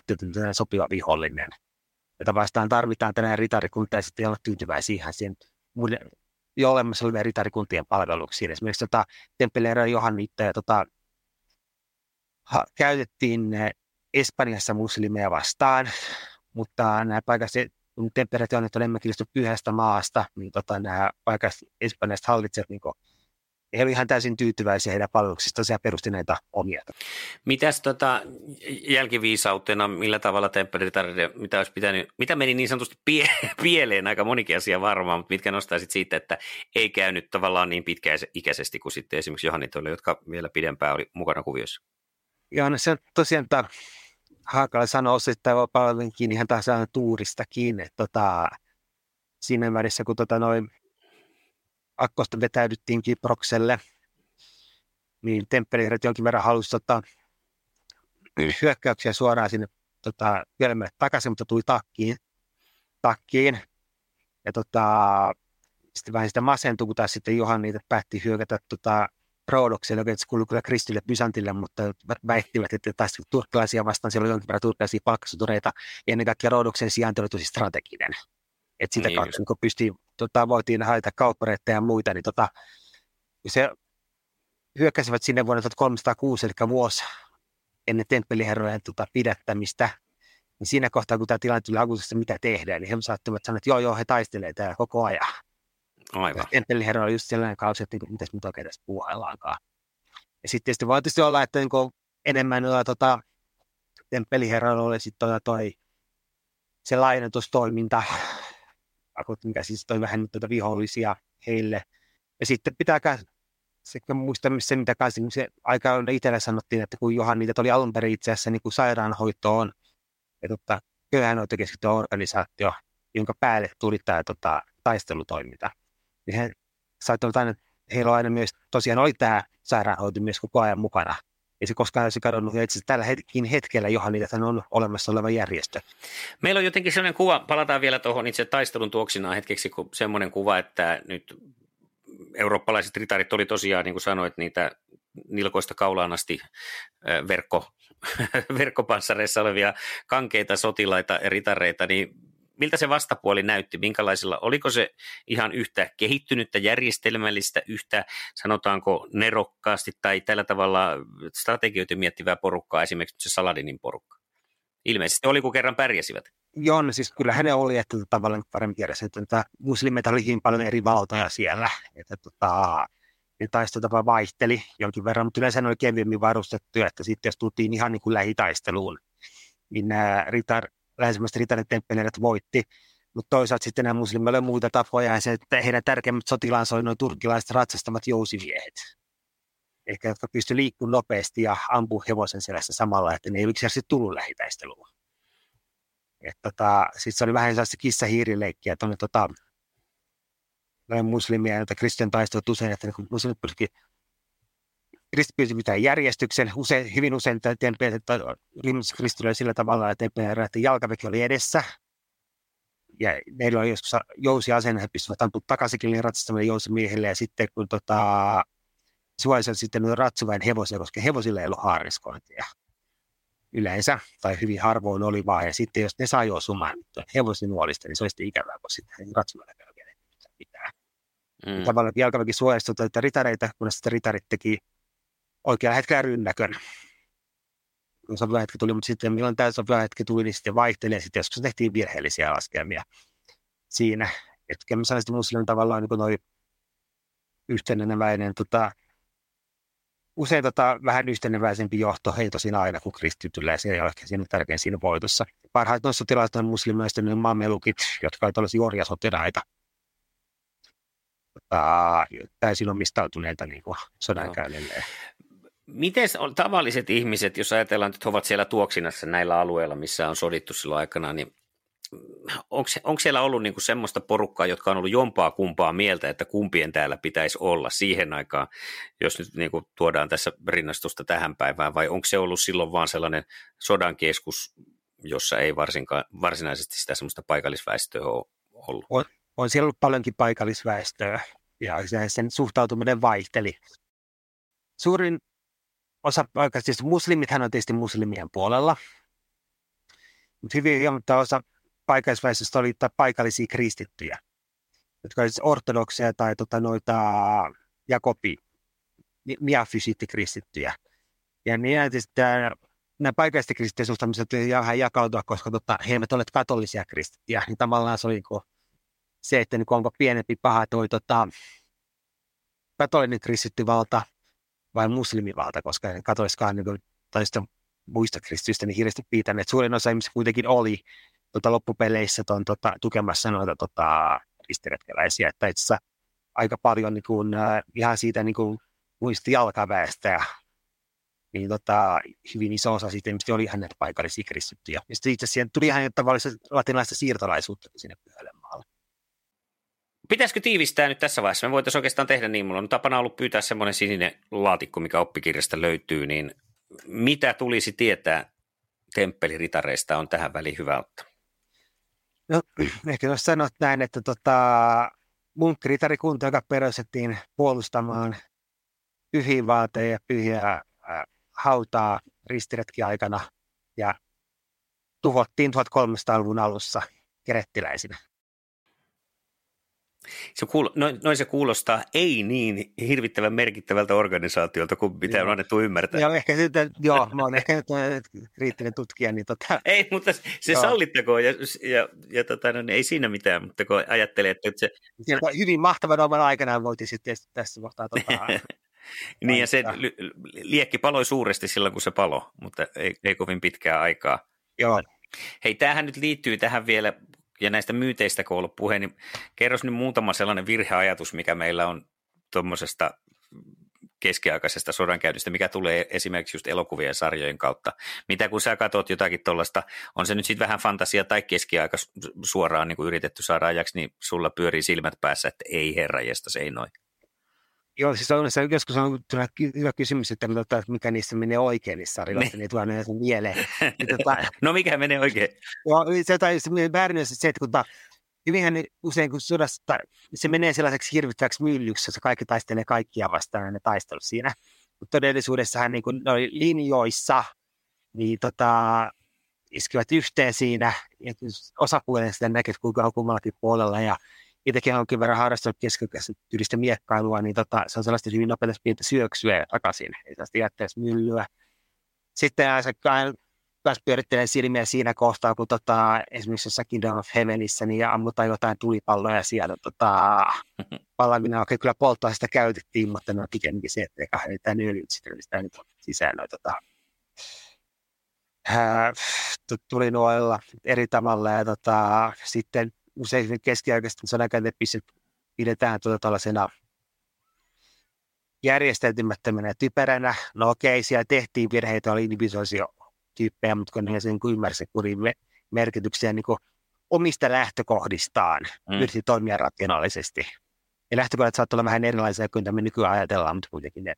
S2: sopiva vihollinen. Jota vastaan tarvitaan tänään ritarikunta ja sitten olla tyytyväisiä siihen muille jo olemassa olevien ritarikuntien palveluksiin. Esimerkiksi tota, Temppeleero Johannitta ja tota, ha, käytettiin eh, Espanjassa muslimeja vastaan, mutta nämä paikalliset temppeleet on enemmänkin pyhästä maasta, niin tota, nämä paikalliset espanjalaiset hallitsijat niin he olivat ihan täysin tyytyväisiä heidän palveluksistaan ja perusti näitä omia.
S1: Mitäs tota, jälkiviisautena, millä tavalla temppelitaride, mitä, olisi pitänyt, mitä meni niin sanotusti pie, pieleen, aika monikin asia varmaan, mutta mitkä nostaisit siitä, että ei käynyt tavallaan niin pitkäikäisesti kuin sitten esimerkiksi Johannitoille, jotka vielä pidempään oli mukana kuviossa?
S2: Joo, no se on tosiaan, että Haakala sanoi osittain palvelinkin ihan taas tuuristakin, että tota, siinä välissä, kun tota noin akkosta vetäydyttiin Kiprokselle, niin temppeliherrat jonkin verran halusi tota, hyökkäyksiä suoraan sinne tota, vielä takaisin, mutta tuli takkiin. takkiin. Ja tota, sitten vähän sitä masentui, kun taas sitten Johan niitä päätti hyökätä tota, Roodokselle, joka kuului kyllä Kristille Bysantille, mutta väittivät, että taas turkkilaisia vastaan siellä oli jonkin verran turkkilaisia palkkasutureita, ja ennen kaikkea Roodoksen sijainti oli tosi strateginen. Että sitä niin. kautta kun pystyi, tota, voitiin haita kauppareita ja muita, niin tota, se hyökkäsivät sinne vuonna 1306, eli vuosi ennen temppeliherrojen tota, pidättämistä, niin siinä kohtaa, kun tämä tilanne tuli akuutisesti, mitä tehdään, niin he saattivat sanoa, että joo, joo, he taistelevat täällä koko ajan.
S1: Aivan.
S2: Temppeliherra oli just sellainen kausi, että niin kuin, mitäs nyt oikein tässä puhaillaankaan. Ja sitten tietysti voi tietysti olla, että niin enemmän noilla, tota, temppeliherralla oli sitten tota, toi, se laajennetustoiminta, mikä siis toi vähän tuota vihollisia heille. Ja sitten pitää sekä muista se, mitä kanssa, niin se aika itselle sanottiin, että kun Johan niitä oli alun perin itse asiassa niin kuin sairaanhoitoon ja tota, köyhäinhoitokeskitty organisaatio, jonka päälle tuli tämä tota, taistelutoiminta. Niin he saattoivat aina, heillä on aina myös, tosiaan oli tämä sairaanhoito myös koko ajan mukana ei se koskaan olisi kadonnut. Ja itse tällä hetkin hetkellä johan niitä on olemassa oleva järjestö.
S1: Meillä on jotenkin sellainen kuva, palataan vielä tuohon itse taistelun tuoksinaan hetkeksi, kun semmoinen kuva, että nyt eurooppalaiset ritarit oli tosiaan, niin kuin sanoit, niitä nilkoista kaulaan asti verkko, verkkopanssareissa olevia kankeita sotilaita ja ritareita, niin miltä se vastapuoli näytti, minkälaisilla, oliko se ihan yhtä kehittynyttä järjestelmällistä, yhtä sanotaanko nerokkaasti tai tällä tavalla strategioita miettivää porukkaa, esimerkiksi se Saladinin porukka? Ilmeisesti oli, kun kerran pärjäsivät.
S2: Joo, no siis kyllä ne oli, että tota, tavallaan paremmin tiedä, että muslimeita oli hyvin paljon eri valtoja siellä, että tota, ne taistelutapa vaihteli jonkin verran, mutta yleensä ne oli kevyemmin varustettuja, että sitten jos tultiin ihan niin kuin lähitaisteluun, niin nämä ritar, läheisemmästä ritarin temppeleidät voitti. Mutta toisaalta sitten nämä muslimeille on muita tapoja, ja se, että heidän tärkeimmät sotilaansa oli noin turkkilaiset ratsastamat jousimiehet. Ehkä jotka pystyivät liikkumaan nopeasti ja ampua hevosen selässä samalla, että ne ei yksinkertaisesti tullut lähitaistelua. Tota, sitten se oli vähän sellaista kissa-hiirileikkiä tuonne tota, muslimia, joita kristian taistelut usein, että kun muslimit pyrkivät kristitty pitää järjestyksen. Usein, hyvin usein että kristitty oli sillä tavalla, että että jalkaväki oli edessä. Ja meillä oli joskus jousiasenne, he pystyvät ampumaan takaisinkin ratsastamille jousimiehille. Ja sitten kun tota, suojassa sitten ratsuväen hevosia, koska hevosilla ei ollut haariskointia yleensä, tai hyvin harvoin oli vaan. Ja sitten jos ne sai osumaan hevosin nuolista, niin se olisi ikävää, kun sitten ratsuväellä vielä pitää. Mm. Tavallaan jalkaväki suojastui että ritareita, kun sitten ritarit teki oikealla hetkellä rynnäkön. Kun sopiva hetki tuli, mutta sitten milloin tämä sopiva hetki tuli, niin sitten vaihteli ja sitten joskus tehtiin virheellisiä laskelmia siinä. Että mä sanoisin, että muslimin tavallaan niin noin yhteneväinen, tota, usein tota, vähän yhteneväisempi johto heitä siinä aina kuin kristityllä, ja se ei ole ehkä siinä tärkein siinä voitossa. Parhaat noissa sotilaiset on muslimeista ne mamelukit, jotka ovat tällaisia orjasotilaita. Tota, täysin omistautuneita niin sodankäynnille.
S1: Miten tavalliset ihmiset, jos ajatellaan, että he ovat siellä tuoksinassa näillä alueilla, missä on sodittu silloin aikana, niin onko, onko siellä ollut niin kuin semmoista porukkaa, jotka on ollut jompaa kumpaa mieltä, että kumpien täällä pitäisi olla siihen aikaan, jos nyt niin kuin tuodaan tässä rinnastusta tähän päivään, vai onko se ollut silloin vaan sellainen sodan keskus, jossa ei varsinkaan, varsinaisesti sitä semmoista paikallisväestöä ole ollut?
S2: On, on siellä ollut paljonkin paikallisväestöä, ja sen suhtautuminen vaihteli. Suurin osa, siis muslimithan on tietysti muslimien puolella, mutta hyvin huomattava osa paikallisväestöstä oli paikallisia kristittyjä, jotka olivat siis ortodokseja tai tota, noita Jakobi, miafysittikristittyjä. Ja niin, nämä paikalliset kristittyjen suhtaamiset vähän jakautua, koska tota, he eivät ole katolisia kristittyjä, niin tavallaan se oli niin kuin, se, että niin onko pienempi paha toi tota, katolinen kristittyvalta vai muslimivalta, koska katoliskaan niin kuin, tai muista kristityistä niin hirveästi pitäneet. Suurin osa ihmisistä kuitenkin oli tota, loppupeleissä ton, tota, tukemassa noita tota, ristiretkeläisiä, että itse asiassa aika paljon niin kuin, äh, ihan siitä niin kuin, muista jalkaväestä niin tota, hyvin iso osa siitä oli ihan näitä paikallisia kristittyjä. Ja sitten itse asiassa tuli ihan tavallista latinalaista siirtolaisuutta sinne.
S1: Pitäisikö tiivistää nyt tässä vaiheessa? Me voitaisiin oikeastaan tehdä niin. Mulla on tapana ollut pyytää semmoinen sininen laatikko, mikä oppikirjasta löytyy, niin mitä tulisi tietää temppeliritareista on tähän väliin hyvä ottaa?
S2: No, ehkä jos sanot näin, että tota, munkkiritarikunta, joka perustettiin puolustamaan pyhiä ja pyhiä ää, hautaa ristiretki aikana ja tuhottiin 1300-luvun alussa kerettiläisinä.
S1: Se kuul, noin, noin se kuulostaa ei niin hirvittävän merkittävältä organisaatiolta kuin mitä joo. on annettu ymmärtää.
S2: Joo, ehkä sitten, joo, mä oon ehkä nyt kriittinen tutkija. Niin tota,
S1: ei, mutta se joo. sallittakoon ja, ja, ja tota, no, niin ei siinä mitään, mutta kun ajattelee, että se...
S2: Sieltä hyvin mahtavan oman aikanaan voitiin sitten tässä kohtaa tota,
S1: Niin ja se liekki paloi suuresti silloin, kun se palo, mutta ei, ei kovin pitkää aikaa.
S2: Joo.
S1: Hei, tämähän nyt liittyy tähän vielä ja näistä myyteistä kun on ollut puhe, niin kerros nyt muutama sellainen virheajatus, mikä meillä on tuommoisesta keskiaikaisesta sodankäynnistä, mikä tulee esimerkiksi just elokuvien sarjojen kautta. Mitä kun sä katsot jotakin tuollaista, on se nyt sitten vähän fantasia tai keskiaika suoraan niin kuin yritetty saada ajaksi, niin sulla pyörii silmät päässä, että ei herra se ei noin.
S2: Joo, siis on, se joskus on hyvä kysymys, että, että mikä niissä menee oikein niissä sarjoissa, niin, niin tulee ne mieleen.
S1: Niin, tota, no mikä menee oikein?
S2: Joo, se, tai se väärin on se, että kun ta, hyvinhän usein kun sodassa, se menee sellaiseksi hirvittäväksi myllyksi, jossa kaikki taistelee kaikkia vastaan ne taistelut siinä. Mutta todellisuudessahan niin kun oli linjoissa, niin tota, iskivät yhteen siinä, ja osapuolen sitä näkee, kuinka on kummallakin puolella, ja itsekin jonkin verran harrastanut keskikäistä miekkailua, niin tota, se on sellaista hyvin nopeasti pientä syöksyä takaisin, ei sellaista jätteessä myllyä. Sitten se myös pyörittelee silmiä siinä kohtaa, kun tota, esimerkiksi jossakin Kingdom of Heavenissä niin ammutaan jotain tulipalloja siellä tota, palamina. Okei, kyllä polttoa sitä käytettiin, mutta no pikemminkin se, että eikä tämä öljyt sitten sitä nyt sisään noin, tota, tuli nuoilla eri tavalla ja tota, sitten usein keskiaikaisesti sodankäyntipissä pidetään tuota tällaisena järjestäytymättömänä ja typeränä. No okei, siellä tehtiin virheitä, oli individuaalisia tyyppejä, mutta kun he sen ymmärsivät kurin merkityksiä niin omista lähtökohdistaan, mm. yritti toimia rationaalisesti. Ja lähtökohdat saattavat olla vähän erilaisia kuin me nykyään ajatellaan, mutta kuitenkin ne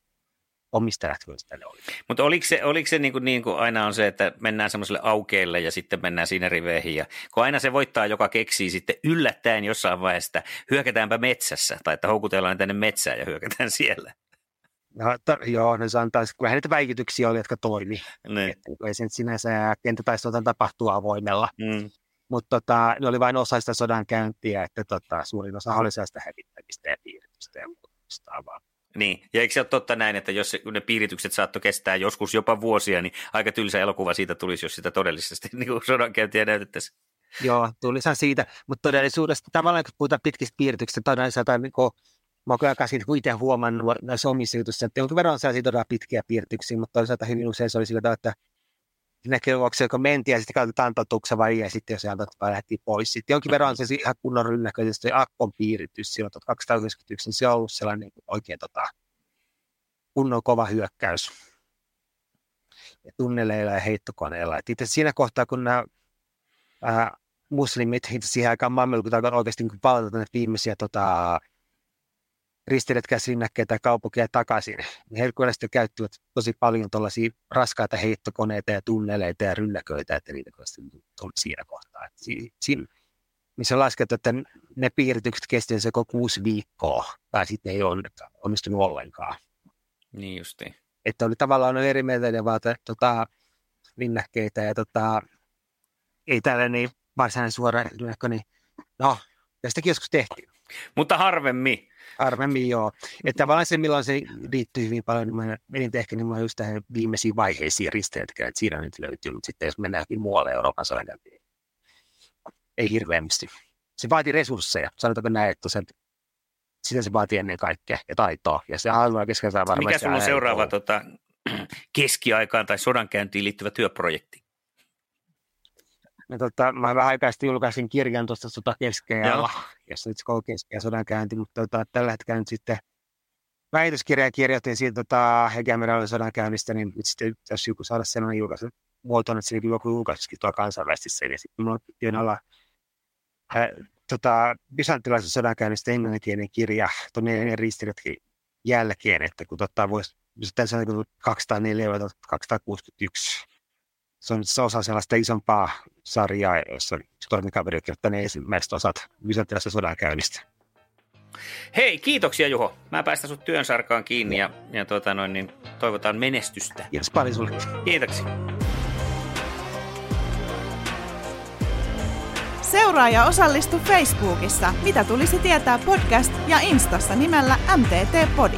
S2: omista lähtökohdista ne oli.
S1: Mutta oliko se, oliko se niin, kuin, niin kuin aina on se, että mennään semmoiselle aukeille ja sitten mennään siinä riveihin ja kun aina se voittaa, joka keksii sitten yllättäen jossain vaiheessa, että hyökätäänpä metsässä tai että houkutellaan tänne metsään ja hyökätään siellä.
S2: No, to, joo, no se on taas, vähän niitä väikityksiä oli, jotka toimi. Niin. Että, ei sen sinänsä kenttätaistelua tapahtuu avoimella. Mm. Mutta tota, ne oli vain osa sitä sodankäyntiä, että tota, suurin osa oli sellaista hävittämistä ja piiritystä ja muuta
S1: niin, ja eikö se ole totta näin, että jos ne piiritykset saattoi kestää joskus jopa vuosia, niin aika tylsä elokuva siitä tulisi, jos sitä todellisesti niin sodankäyntiä näytettäisiin.
S2: Joo, tuli siitä, mutta todellisuudessa tavallaan kun puhutaan pitkistä piirrytyksistä, todellisuudessa niin kuin, mä oon kyllä käsin itse huomannut näissä omissa jutuissa, että jonkin verran on sellaisia todella pitkiä piirrytyksiä, mutta toisaalta hyvin usein se oli sillä tavalla, että näkövuoksi, kun mentiin ja sitten katsotaan totuksa vai ja sitten jos se vai lähti pois. Sitten jonkin verran on se ihan kunnon rynnäköisesti se akkon piiritys silloin 1291, niin se on ollut sellainen oikein tota, kunnon kova hyökkäys ja tunneleilla ja heittokoneilla. Et itse siinä kohtaa, kun nämä ää, muslimit siihen aikaan mammelukut alkoi oikeasti niin palata viimeisiä tota, ristiretkäisrinnäkkeitä kaupunkia takaisin. Herkulaiset käyttivät tosi paljon tuollaisia raskaita heittokoneita ja tunneleita ja rynnäköitä, että niitä oli siinä kohtaa. Si- si- missä on laskettu, että ne piiritykset kestivät se kuusi viikkoa, tai sitten ei onnistunut ollenkaan.
S1: Niin justiin.
S2: Että oli tavallaan eri mieltä ne vaata, tota, rinnäkkeitä ja tota, ei tällainen niin varsinainen suora rynnäkkö, niin no, tästäkin joskus tehtiin.
S1: Mutta harvemmin.
S2: Harvemmin, joo. Että tavallaan se, milloin se liittyy hyvin paljon, niin mä menin ehkä niin just tähän viimeisiin vaiheisiin risteetkään, että siinä nyt löytyy, mutta sitten jos mennään jokin muualle Euroopan niin ei hirveästi. Se vaatii resursseja, sanotaanko näin, että se, sitä se vaatii ennen kaikkea ja taitoa, ja se varmasti.
S1: Mikä sulla on seuraava tota, keskiaikaan tai sodankäyntiin liittyvä työprojekti?
S2: Ja tota, mä vähän aikaa sitten julkaisin kirjan tuosta sota jossa nyt koko keskeä sodan käynti, mutta tota, tällä hetkellä nyt sitten väitöskirjaa kirjoitin siitä tota, Hegemeralin sodan käynnistä, niin nyt sitten jos joku saada sellainen julkaisu muotoon, että siinä joku julkaisukin tuolla kansainvälisesti, niin sitten mulla on olla ää, tota, byzanttilaisen sodan käynnistä englanninkielinen kirja tuonne ennen ristiriitkin jälkeen, että kun tota, voisi, tässä on 204-261 se on se osa sellaista isompaa sarjaa, jossa toinen kaveri on kirjoittanut ensimmäiset osat Byzantilassa sodan käynnistä.
S1: Hei, kiitoksia Juho. Mä päästän sut työn sarkaan kiinni ja, ja tuota noin, niin toivotaan menestystä.
S2: Kiitos paljon sulle.
S1: Kiitoksia.
S4: Seuraa ja osallistu Facebookissa. Mitä tulisi tietää podcast ja Instassa nimellä MTT Podi.